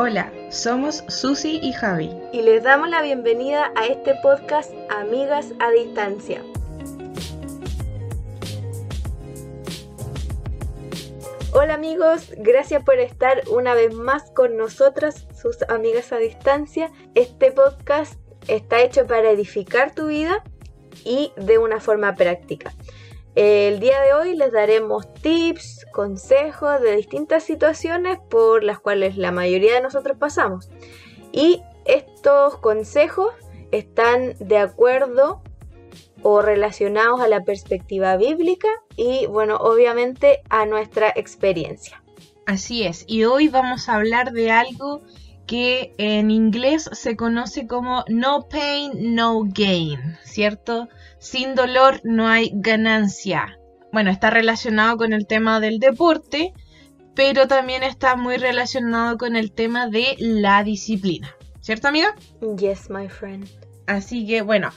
Hola, somos Susi y Javi. Y les damos la bienvenida a este podcast Amigas a Distancia. Hola amigos, gracias por estar una vez más con nosotras, sus amigas a distancia. Este podcast está hecho para edificar tu vida y de una forma práctica. El día de hoy les daremos tips, consejos de distintas situaciones por las cuales la mayoría de nosotros pasamos. Y estos consejos están de acuerdo o relacionados a la perspectiva bíblica y bueno, obviamente a nuestra experiencia. Así es, y hoy vamos a hablar de algo que en inglés se conoce como no pain, no gain, ¿cierto? sin dolor no hay ganancia. Bueno, está relacionado con el tema del deporte, pero también está muy relacionado con el tema de la disciplina. ¿Cierto, amiga? Yes, my friend. Así que, bueno,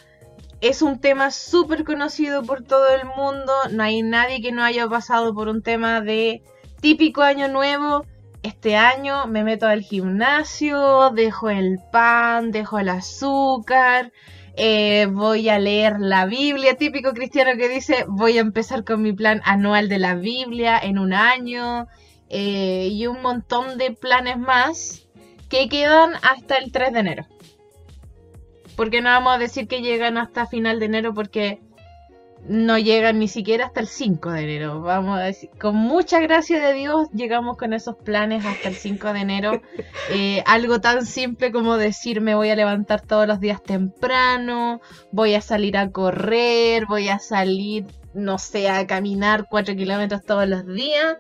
es un tema súper conocido por todo el mundo. No hay nadie que no haya pasado por un tema de típico año nuevo. Este año me meto al gimnasio, dejo el pan, dejo el azúcar, eh, voy a leer la Biblia, típico cristiano que dice voy a empezar con mi plan anual de la Biblia en un año eh, y un montón de planes más que quedan hasta el 3 de enero. Porque no vamos a decir que llegan hasta final de enero porque no llegan ni siquiera hasta el 5 de enero. Vamos a decir, con mucha gracia de Dios llegamos con esos planes hasta el 5 de enero. Eh, algo tan simple como decir me voy a levantar todos los días temprano, voy a salir a correr, voy a salir, no sé, a caminar 4 kilómetros todos los días.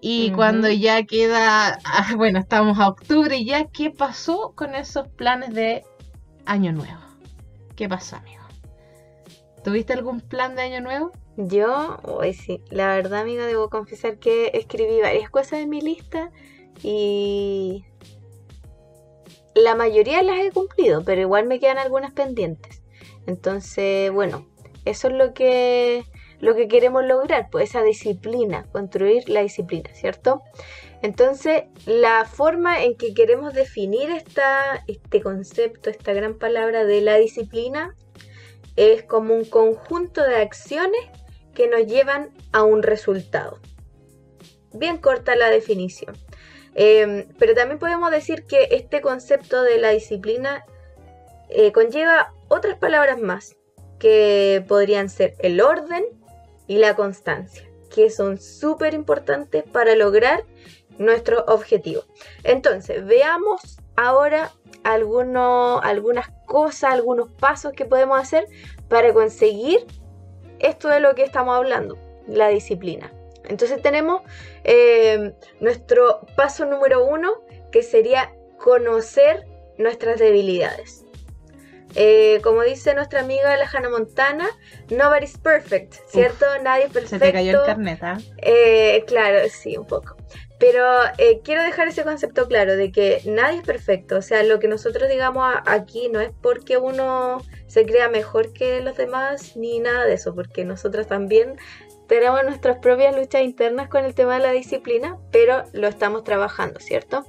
Y cuando ya queda, ah, bueno, estamos a octubre, ya, ¿qué pasó con esos planes de año nuevo? ¿Qué pasó, amigo? ¿Tuviste algún plan de año nuevo? Yo, hoy sí, la verdad, amiga, debo confesar que escribí varias cosas en mi lista y la mayoría las he cumplido, pero igual me quedan algunas pendientes. Entonces, bueno, eso es lo que lo que queremos lograr, pues esa disciplina, construir la disciplina, ¿cierto? Entonces, la forma en que queremos definir esta, este concepto, esta gran palabra de la disciplina, es como un conjunto de acciones que nos llevan a un resultado. Bien corta la definición. Em, pero también podemos decir que este concepto de la disciplina eh, conlleva otras palabras más, que podrían ser el orden y la constancia, que son súper importantes para lograr nuestro objetivo. Entonces, veamos ahora algunas cosas, algunos pasos que podemos hacer para conseguir esto de lo que estamos hablando, la disciplina. Entonces tenemos eh, nuestro paso número uno, que sería conocer nuestras debilidades. Eh, como dice nuestra amiga la Hannah Montana, nobody's perfect, ¿cierto? Nadie es perfecto. Se te cayó el carnet, ¿ah? eh, claro, sí, un poco. Pero eh, quiero dejar ese concepto claro de que nadie es perfecto. O sea, lo que nosotros digamos aquí no es porque uno se crea mejor que los demás ni nada de eso, porque nosotros también tenemos nuestras propias luchas internas con el tema de la disciplina, pero lo estamos trabajando, ¿cierto?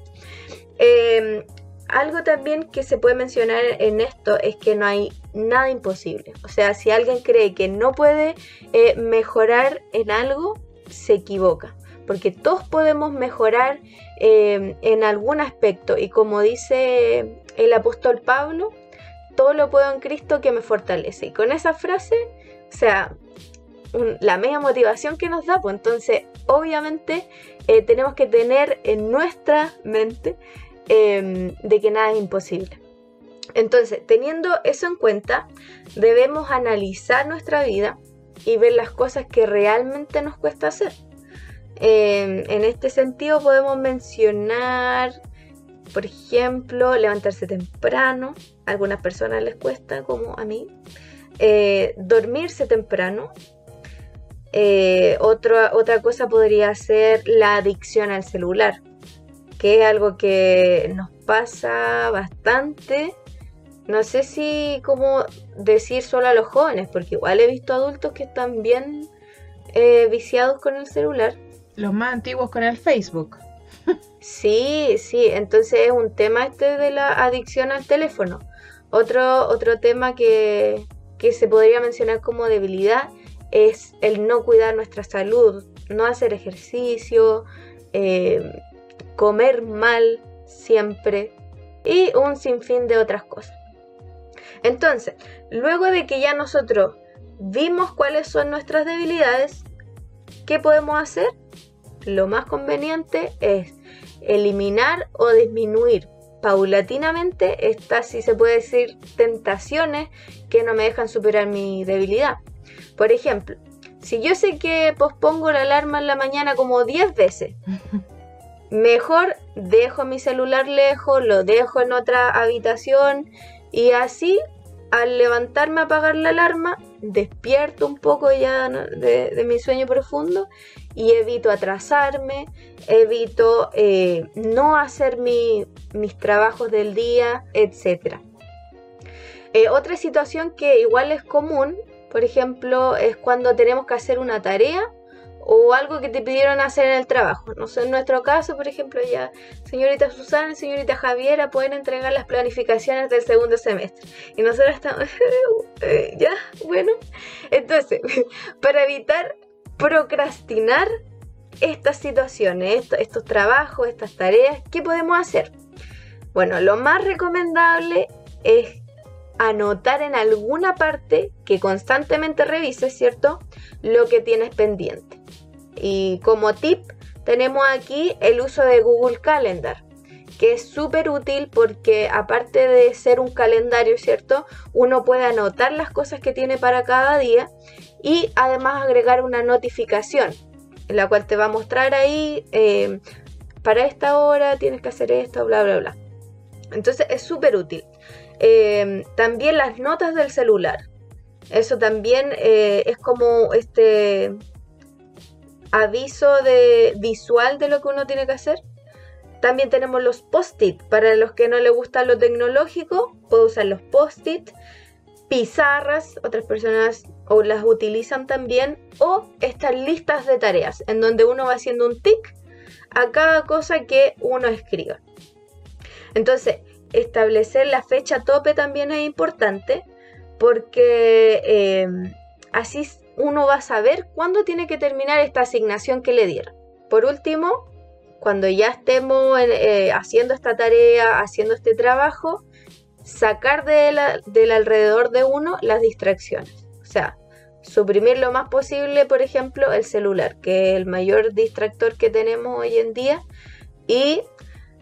Em, algo también que se puede mencionar en esto es que no hay nada imposible. O sea, si alguien cree que no puede eh, mejorar en algo, se equivoca porque todos podemos mejorar eh, en algún aspecto y como dice el apóstol Pablo, todo lo puedo en Cristo que me fortalece. Y con esa frase, o sea, la media motivación que nos da, pues entonces obviamente eh, tenemos que tener en nuestra mente em, de que nada es imposible. Entonces, teniendo eso en cuenta, debemos analizar nuestra vida y ver las cosas que realmente nos cuesta hacer. Em, en este sentido podemos mencionar, por ejemplo, levantarse temprano. A algunas personas les cuesta, como a mí. Eh, dormirse temprano. Eh, otra, otra cosa podría ser la adicción al celular, que es algo que nos pasa bastante. No sé si como decir solo a los jóvenes, porque igual he visto adultos que están bien eh, viciados con el celular. Los más antiguos con el Facebook. Sí, sí, entonces es un tema este de la adicción al teléfono. Otro, otro tema que, que se podría mencionar como debilidad es el no cuidar nuestra salud, no hacer ejercicio, eh, comer mal siempre y un sinfín de otras cosas. Entonces, luego de que ya nosotros vimos cuáles son nuestras debilidades, ¿qué podemos hacer? Lo más conveniente es eliminar o disminuir paulatinamente estas, si se puede decir, tentaciones que no me dejan superar mi debilidad. Por ejemplo, si yo sé que pospongo la alarma en la mañana como 10 veces, mejor dejo mi celular lejos, lo dejo en otra habitación y así al levantarme a apagar la alarma, despierto un poco ya de, mi sueño profundo y evito atrasarme, evito eh, no hacer mis trabajos del día, etc. Eh, otra situación que igual es común por ejemplo, es cuando tenemos que hacer una tarea o algo que te pidieron hacer en el trabajo. No sé, en nuestro caso, por ejemplo, ya señorita Susana y señorita Javiera pueden entregar las planificaciones del segundo semestre. Y nosotros estamos, eh, ya, bueno. Entonces, para evitar procrastinar estas situaciones, estos trabajos, estas tareas, ¿qué podemos hacer? Bueno, lo más recomendable es anotar en alguna parte que constantemente revises, ¿cierto? Lo que tienes pendiente. Y como tip tenemos aquí el uso de Google Calendar, que es súper útil porque aparte de ser un calendario, ¿cierto? Uno puede anotar las cosas que tiene para cada día y además agregar una notificación, en la cual te va a mostrar ahí, eh, para esta hora tienes que hacer esto, bla, bla, bla. Entonces es súper útil. Em, también las notas del celular. Eso también eh, es como este aviso de visual de lo que uno tiene que hacer. También tenemos los post-it. Para los que no les gusta lo tecnológico, puedo usar los post-it. Pizarras, otras personas o las utilizan también. O estas listas de tareas, en donde uno va haciendo un tic a cada cosa que uno escriba. Entonces, establecer la fecha tope también es importante porque eh, así uno va a saber cuándo tiene que terminar esta asignación que le dieron. Por último, cuando ya estemos eh, haciendo esta tarea, haciendo este trabajo, sacar del alrededor de uno las distracciones. O sea, suprimir lo más posible, por ejemplo, el celular, que es el mayor distractor que tenemos hoy en día, y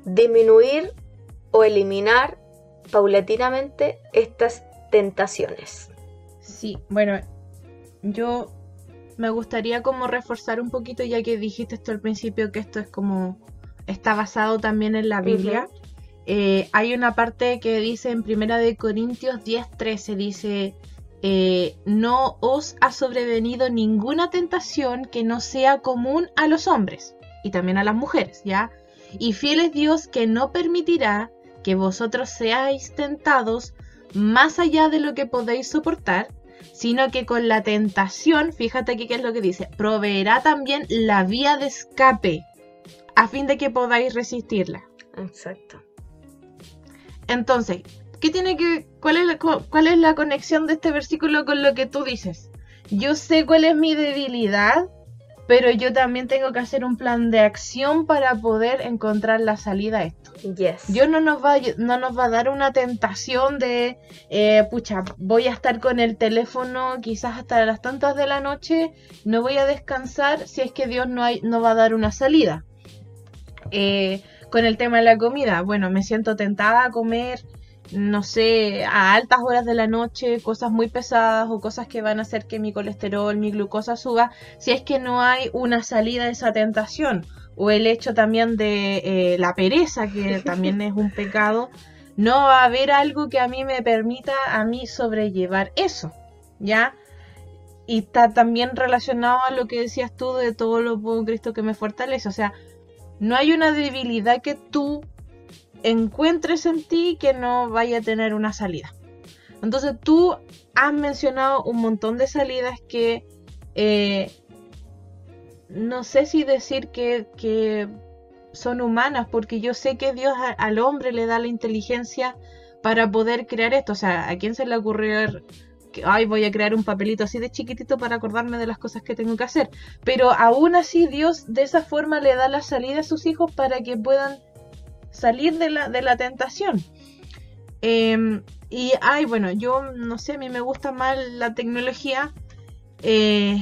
disminuir o eliminar paulatinamente estas tentaciones. Sí, bueno, yo me gustaría como reforzar un poquito, ya que dijiste esto al principio, que esto es como, está basado también en la Biblia. Eh, hay una parte que dice en Primera de Corintios 10:13, dice, eh, no os ha sobrevenido ninguna tentación que no sea común a los hombres y también a las mujeres, ¿ya? Y fiel es Dios que no permitirá que vosotros seáis tentados más allá de lo que podéis soportar, sino que con la tentación, fíjate aquí qué es lo que dice, proveerá también la vía de escape a fin de que podáis resistirla. Exacto. Entonces, ¿qué tiene que cuál es la, cuál es la conexión de este versículo con lo que tú dices? Yo sé cuál es mi debilidad pero yo también tengo que hacer un plan de acción para poder encontrar la salida a esto. Yes. Yo no nos va, no nos va a dar una tentación de, eh, pucha, voy a estar con el teléfono quizás hasta las tantas de la noche, no voy a descansar si es que Dios no, hay, no va a dar una salida. Eh, con el tema de la comida, bueno, me siento tentada a comer no sé, a altas horas de la noche, cosas muy pesadas o cosas que van a hacer que mi colesterol, mi glucosa suba, si es que no hay una salida de esa tentación. O el hecho también de eh, la pereza, que también es un pecado, no va a haber algo que a mí me permita a mí sobrellevar eso, ¿ya? Y está también relacionado a lo que decías tú de todo lo puedo Cristo que me fortalece. O sea, no hay una debilidad que tú encuentres en ti que no vaya a tener una salida. Entonces tú has mencionado un montón de salidas que eh, no sé si decir que, son humanas, porque yo sé que Dios al hombre le da la inteligencia para poder crear esto. O sea, ¿a quién se le ocurrió que, ay, voy a crear un papelito así de chiquitito para acordarme de las cosas que tengo que hacer? Pero aún así Dios de esa forma le da la salida a sus hijos para que puedan salir de la, de la tentación. Em, y, ay, bueno, yo no sé, a mí me gusta más la tecnología. Eh,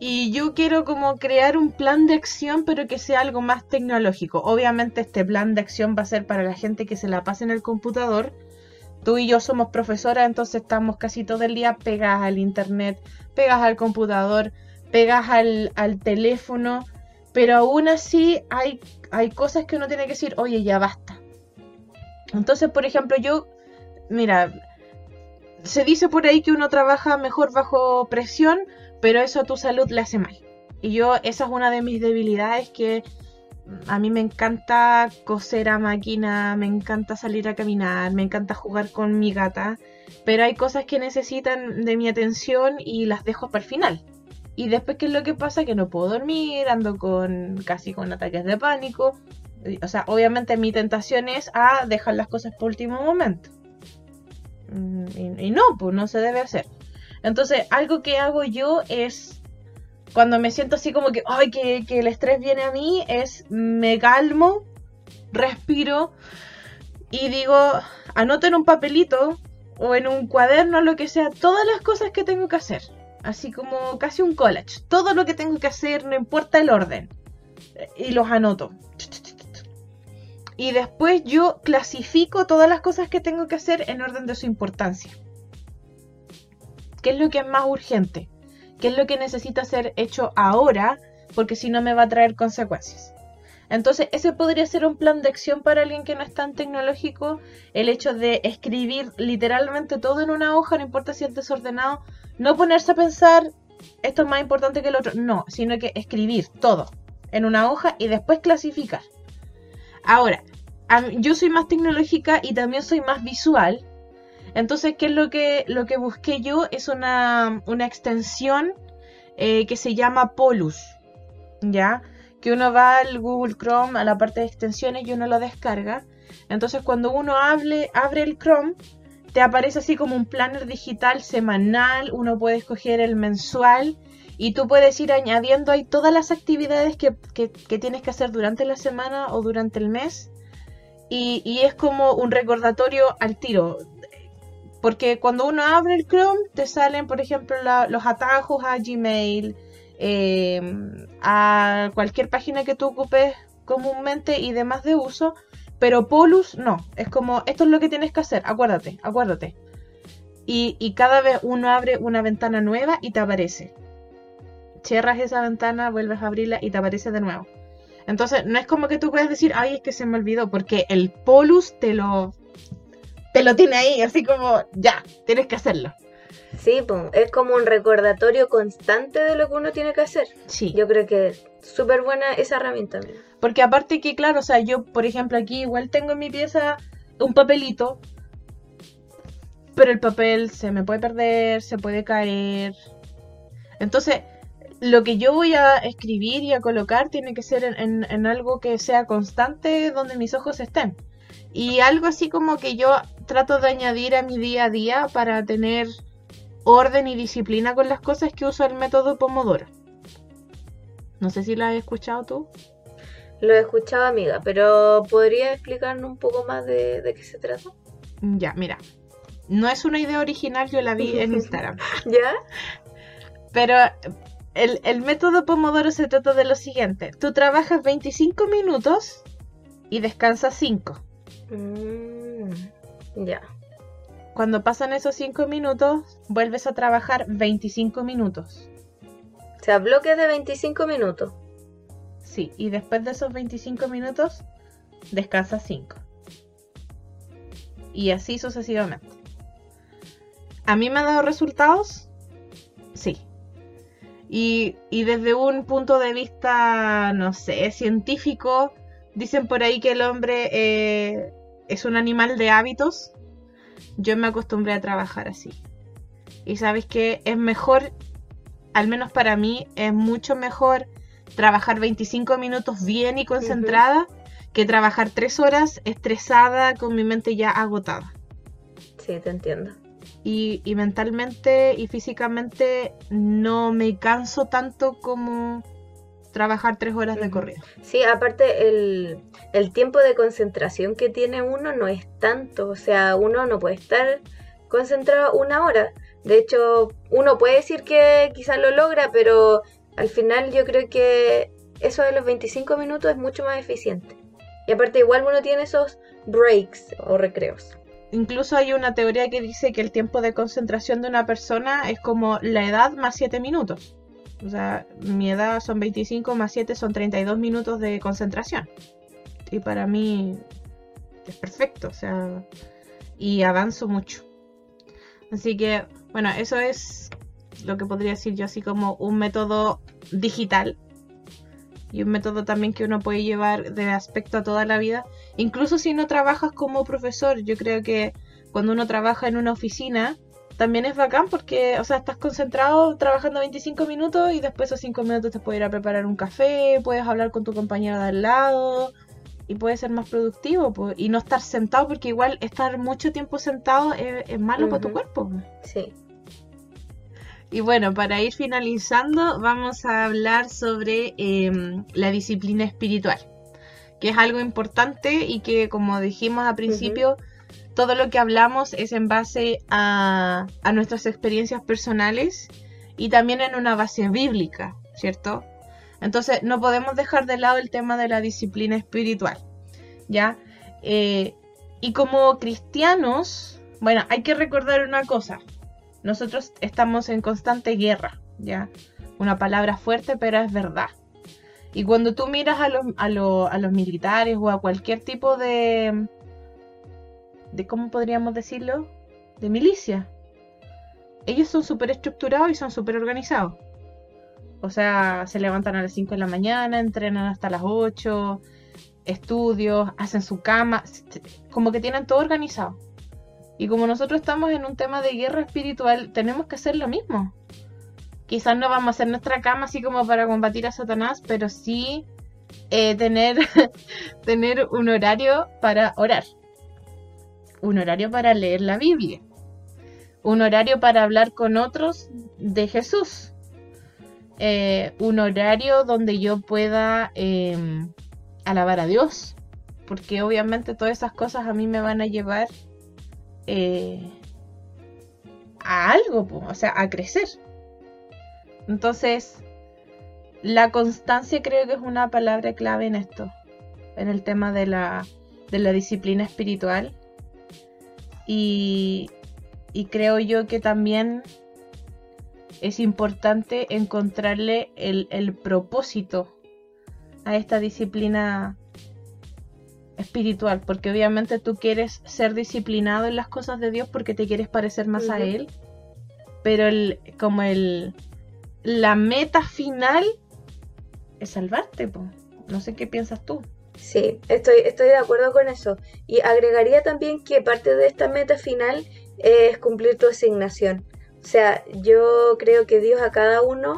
y yo quiero como crear un plan de acción, pero que sea algo más tecnológico. Obviamente este plan de acción va a ser para la gente que se la pase en el computador. Tú y yo somos profesoras, entonces estamos casi todo el día pegadas al internet, pegas al computador, pegas al, al teléfono. Pero aún así hay, hay cosas que uno tiene que decir, oye, ya basta. Entonces, por ejemplo, yo, mira, se dice por ahí que uno trabaja mejor bajo presión, pero eso a tu salud le hace mal. Y yo, esa es una de mis debilidades que a mí me encanta coser a máquina, me encanta salir a caminar, me encanta jugar con mi gata, pero hay cosas que necesitan de mi atención y las dejo para el final. Y después, ¿qué es lo que pasa? Que no puedo dormir, ando con casi con ataques de pánico. O sea, obviamente mi tentación es a dejar las cosas por último momento. Mm, y, y no, pues no se debe hacer. Entonces, algo que hago yo es, cuando me siento así como que, ay, que, el estrés viene a mí, es me calmo, respiro y digo, anoto en un papelito o en un cuaderno, lo que sea, todas las cosas que tengo que hacer. Así como casi un college. Todo lo que tengo que hacer, no importa el orden. Y los anoto. Y después yo clasifico todas las cosas que tengo que hacer en orden de su importancia. ¿Qué es lo que es más urgente? ¿Qué es lo que necesita ser hecho ahora? Porque si no me va a traer consecuencias. Entonces, ese podría ser un plan de acción para alguien que no es tan tecnológico. El hecho de escribir literalmente todo en una hoja, no importa si es desordenado. No ponerse a pensar, esto es más importante que el otro. No, sino que escribir todo en una hoja y después clasificar. Ahora, yo soy más tecnológica y también soy más visual. Entonces, ¿qué es lo que, lo que busqué yo? Es una, extensión eh, que se llama Polus, ¿ya? Que uno va al Google Chrome, a la parte de extensiones y uno lo descarga. Entonces, cuando uno abre el Chrome, te aparece así como un planner digital semanal, uno puede escoger el mensual y tú puedes ir añadiendo ahí todas las actividades que, que tienes que hacer durante la semana o durante el mes. Y, y, es como un recordatorio al tiro. Porque cuando uno abre el Chrome, te salen, por ejemplo, los atajos a Gmail, em, a cualquier página que tú ocupes comúnmente y demás de uso. Pero Polus no. Es como, esto es lo que tienes que hacer. Acuérdate, acuérdate. Y, y cada vez uno abre una ventana nueva y te aparece. Cierras esa ventana, vuelves a abrirla y te aparece de nuevo. Entonces, no es como que tú puedas decir, ay, es que se me olvidó, porque el Polus te lo, te lo tiene ahí, así como, ya, tienes que hacerlo. Sí, es como un recordatorio constante de lo que uno tiene que hacer. Sí. Yo creo que es súper buena esa herramienta. Porque aparte que, claro, o sea, yo, por ejemplo, aquí igual tengo en mi pieza un papelito, pero el papel se me puede perder, se puede caer. Entonces, lo que yo voy a escribir y a colocar tiene que ser en, en algo que sea constante donde mis ojos estén. Y algo así como que yo trato de añadir a mi día a día para tener orden y disciplina con las cosas que uso el método Pomodoro. No sé si lo has escuchado tú. Lo he escuchado, amiga, pero ¿podría explicarnos un poco más de, qué se trata? Ya, mira. No es una idea original, yo la vi en Instagram. ¿Ya? Pero el, el, método Pomodoro se trata de lo siguiente. Tú trabajas 25 minutos y descansas 5. Mm, ya. Cuando pasan esos 5 minutos, vuelves a trabajar 25 minutos. O sea, bloques de 25 minutos. Sí, y después de esos 25 minutos, descansas 5. Y así sucesivamente. ¿A mí me ha dado resultados? Sí. Y, y desde un punto de vista, no sé, científico, Dicen por ahí que el hombre eh, es un animal de hábitos. Yo me acostumbré a trabajar así. Y sabes que es mejor, al menos para mí, es mucho mejor trabajar 25 minutos bien y concentrada que trabajar tres horas estresada con mi mente ya agotada. Sí, te entiendo. Y, y mentalmente y físicamente no me canso tanto como trabajar tres horas de corrido. Sí, aparte el, el tiempo de concentración que tiene uno no es tanto, o sea, uno no puede estar concentrado una hora. De hecho, uno puede decir que quizás lo logra, pero al final yo creo que eso de los 25 minutos es mucho más eficiente. Y aparte igual uno tiene esos breaks o recreos. Incluso hay una teoría que dice que el tiempo de concentración de una persona es como la edad más 7 minutos. O sea, mi edad son 25 más 7 son 32 minutos de concentración. Y para mí es perfecto, o sea, y avanzo mucho. Así que, bueno, eso es lo que podría decir yo así como un método digital y un método también que uno puede llevar de aspecto a toda la vida. Incluso si no trabajas como profesor, yo creo que cuando uno trabaja en una oficina, también es bacán porque, o sea, estás concentrado trabajando 25 minutos y después esos 5 minutos te puedes ir a preparar un café, puedes hablar con tu compañero de al lado y puedes ser más productivo y no estar sentado porque igual estar mucho tiempo sentado es, malo para tu cuerpo. Sí. Y bueno, para ir finalizando, vamos a hablar sobre em, la disciplina espiritual, que es algo importante y que, como dijimos al principio, todo lo que hablamos es en base a, nuestras experiencias personales y también en una base bíblica, ¿cierto? Entonces, no podemos dejar de lado el tema de la disciplina espiritual, ¿ya? Eh, y como cristianos, bueno, hay que recordar una cosa, nosotros estamos en constante guerra, ¿ya? Una palabra fuerte, pero es verdad. Y cuando tú miras a los, a, a los militares o a cualquier tipo de, de, ¿cómo podríamos decirlo? De milicia. Ellos son súper estructurados y son súper organizados. O sea, se levantan a las 5 de la mañana, entrenan hasta las 8, estudios, hacen su cama, como que tienen todo organizado. Y como nosotros estamos en un tema de guerra espiritual, tenemos que hacer lo mismo. Quizás no vamos a hacer nuestra cama así como para combatir a Satanás, pero sí eh, tener, tener un horario para orar. Un horario para leer la Biblia. Un horario para hablar con otros de Jesús. Eh, un horario donde yo pueda em, alabar a Dios. Porque obviamente todas esas cosas a mí me van a llevar eh, a algo, o sea, a crecer. Entonces, la constancia creo que es una palabra clave en esto, en el tema de la, de la disciplina espiritual. Y, y creo yo que también es importante encontrarle el, el propósito a esta disciplina espiritual, porque obviamente tú quieres ser disciplinado en las cosas de Dios porque te quieres parecer más a Él, pero el, como el, la meta final es salvarte, no sé qué piensas tú. Sí, estoy, estoy de acuerdo con eso. Y agregaría también que parte de esta meta final es cumplir tu asignación. O sea, yo creo que Dios a cada uno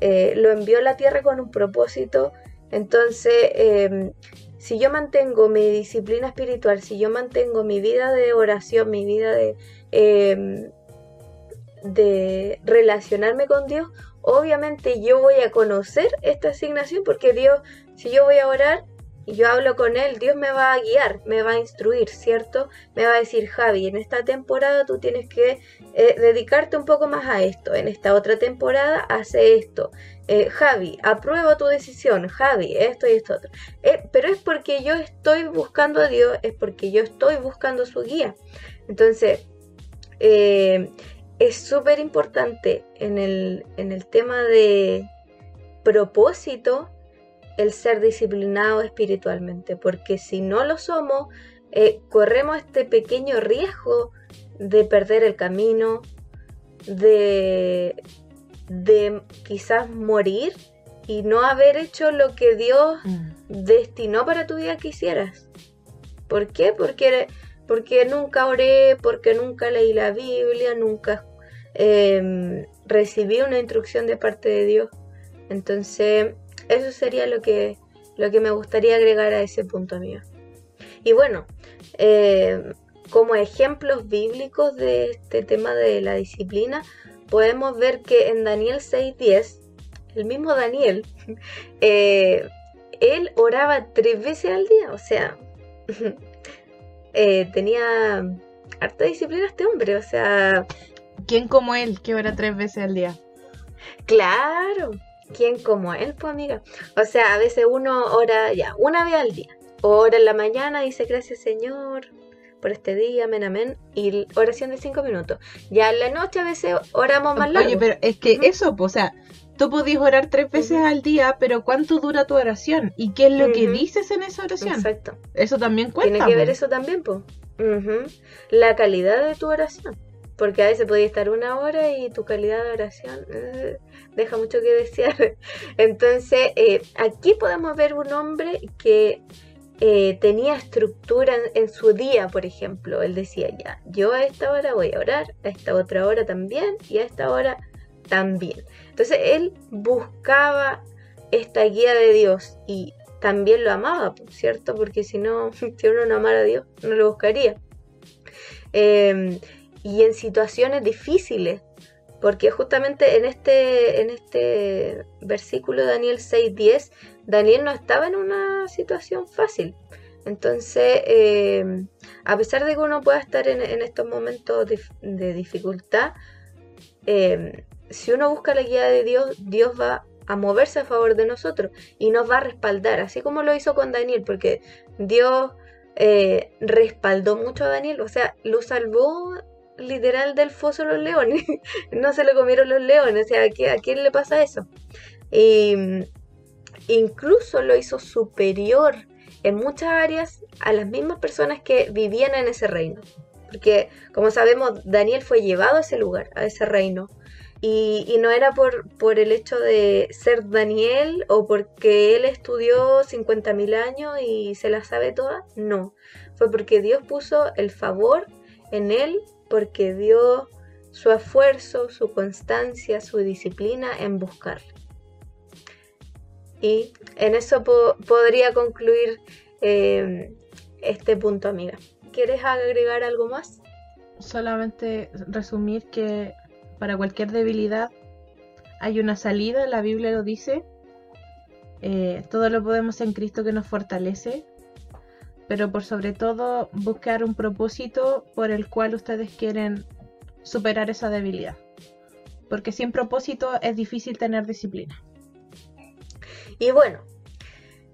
eh, lo envió a la tierra con un propósito. Entonces, eh, si yo mantengo mi disciplina espiritual, si yo mantengo mi vida de oración, mi vida de, em, de relacionarme con Dios, obviamente yo voy a conocer esta asignación porque Dios, si yo voy a orar, y yo hablo con él, Dios me va a guiar, me va a instruir, ¿cierto? Me va a decir, Javi, en esta temporada tú tienes que eh, dedicarte un poco más a esto, en esta otra temporada hace esto. Eh, Javi, apruebo tu decisión, Javi, esto y esto otro. Eh, pero es porque yo estoy buscando a Dios, es porque yo estoy buscando su guía. Entonces, es súper importante en el, en el tema de propósito el ser disciplinado espiritualmente, porque si no lo somos, eh, corremos este pequeño riesgo de perder el camino, de, de quizás morir y no haber hecho lo que Dios mm. destinó para tu vida que hicieras. ¿Por qué? Porque, porque nunca oré, porque nunca leí la Biblia, nunca em, recibí una instrucción de parte de Dios. Entonces, eso sería lo que, lo que me gustaría agregar a ese punto, mío. Y bueno, eh, como ejemplos bíblicos de este tema de la disciplina, podemos ver que en Daniel 6.10, el mismo Daniel, eh, él oraba tres veces al día, o sea, eh, tenía harta disciplina este hombre, o sea... ¿Quién como él que ora tres veces al día? Claro, ¿quién como él, pues amiga? O sea, a veces uno ora ya una vez al día, ora en la mañana, dice gracias Señor, por este día, amén, amén, y oración de cinco minutos. Ya en la noche a veces oramos más largo. Oye, pero es que eso, pues, o sea, tú podés orar tres veces al día, pero ¿cuánto dura tu oración? ¿Y qué es lo que dices en esa oración? Exacto. Eso también cuenta. Tiene que ver eso también, pues. La calidad de tu oración. Porque a veces podía estar una hora y tu calidad de oración eh, deja mucho que desear. Entonces, eh, aquí podemos ver un hombre que eh, tenía estructura en, su día, por ejemplo. Él decía, ya, yo a esta hora voy a orar, a esta otra hora también y a esta hora también. Entonces él buscaba esta guía de Dios y también lo amaba, ¿cierto? Porque si no, si uno no amara a Dios, no lo buscaría. Em, y en situaciones difíciles, porque justamente en este, en este versículo Daniel 6.10 Daniel no estaba en una situación fácil. Entonces, eh, a pesar de que uno pueda estar en, estos momentos de, dificultad, eh, si uno busca la guía de Dios, Dios va a moverse a favor de nosotros y nos va a respaldar, así como lo hizo con Daniel, porque Dios eh, respaldó mucho a Daniel, o sea, lo salvó literal del foso los leones, no se lo comieron los leones, o sea, ¿a quién le pasa eso? Y incluso lo hizo superior en muchas áreas a las mismas personas que vivían en ese reino. Porque, como sabemos, Daniel fue llevado a ese lugar, a ese reino. Y, no era por, por, el hecho de ser Daniel o porque él estudió 50.000 años y se la sabe toda. No, fue porque Dios puso el favor en él, porque dio su esfuerzo, su constancia, su disciplina en buscarle. Y en eso podría concluir eh, este punto, amiga. ¿Quieres agregar algo más? Solamente resumir que para cualquier debilidad hay una salida, la Biblia lo dice. Eh, todo lo podemos en Cristo que nos fortalece, pero por sobre todo buscar un propósito por el cual ustedes quieren superar esa debilidad. Porque sin propósito es difícil tener disciplina. Y bueno,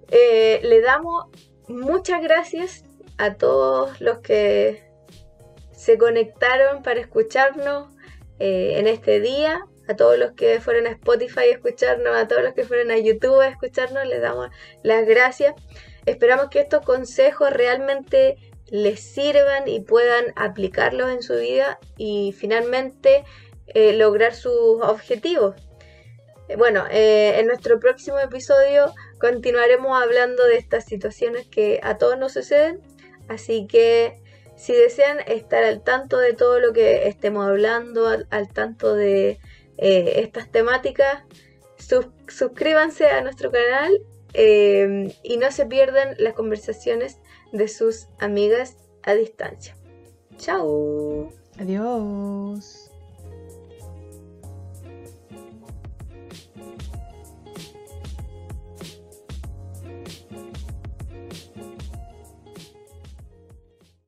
eh, le damos muchas gracias a todos los que se conectaron para escucharnos eh, en este día, a todos los que fueron a Spotify a escucharnos, a todos los que fueron a YouTube a escucharnos, les damos las gracias. Esperamos que estos consejos realmente les sirvan y puedan aplicarlos en su vida y finalmente eh, lograr sus objetivos. Bueno, eh, en nuestro próximo episodio continuaremos hablando de estas situaciones que a todos nos suceden, así que si desean estar al tanto de todo lo que estemos hablando, al, tanto de eh, estas temáticas, suscríbanse a nuestro canal eh, y no se pierdan las conversaciones de sus amigas a distancia. Chao. Adiós.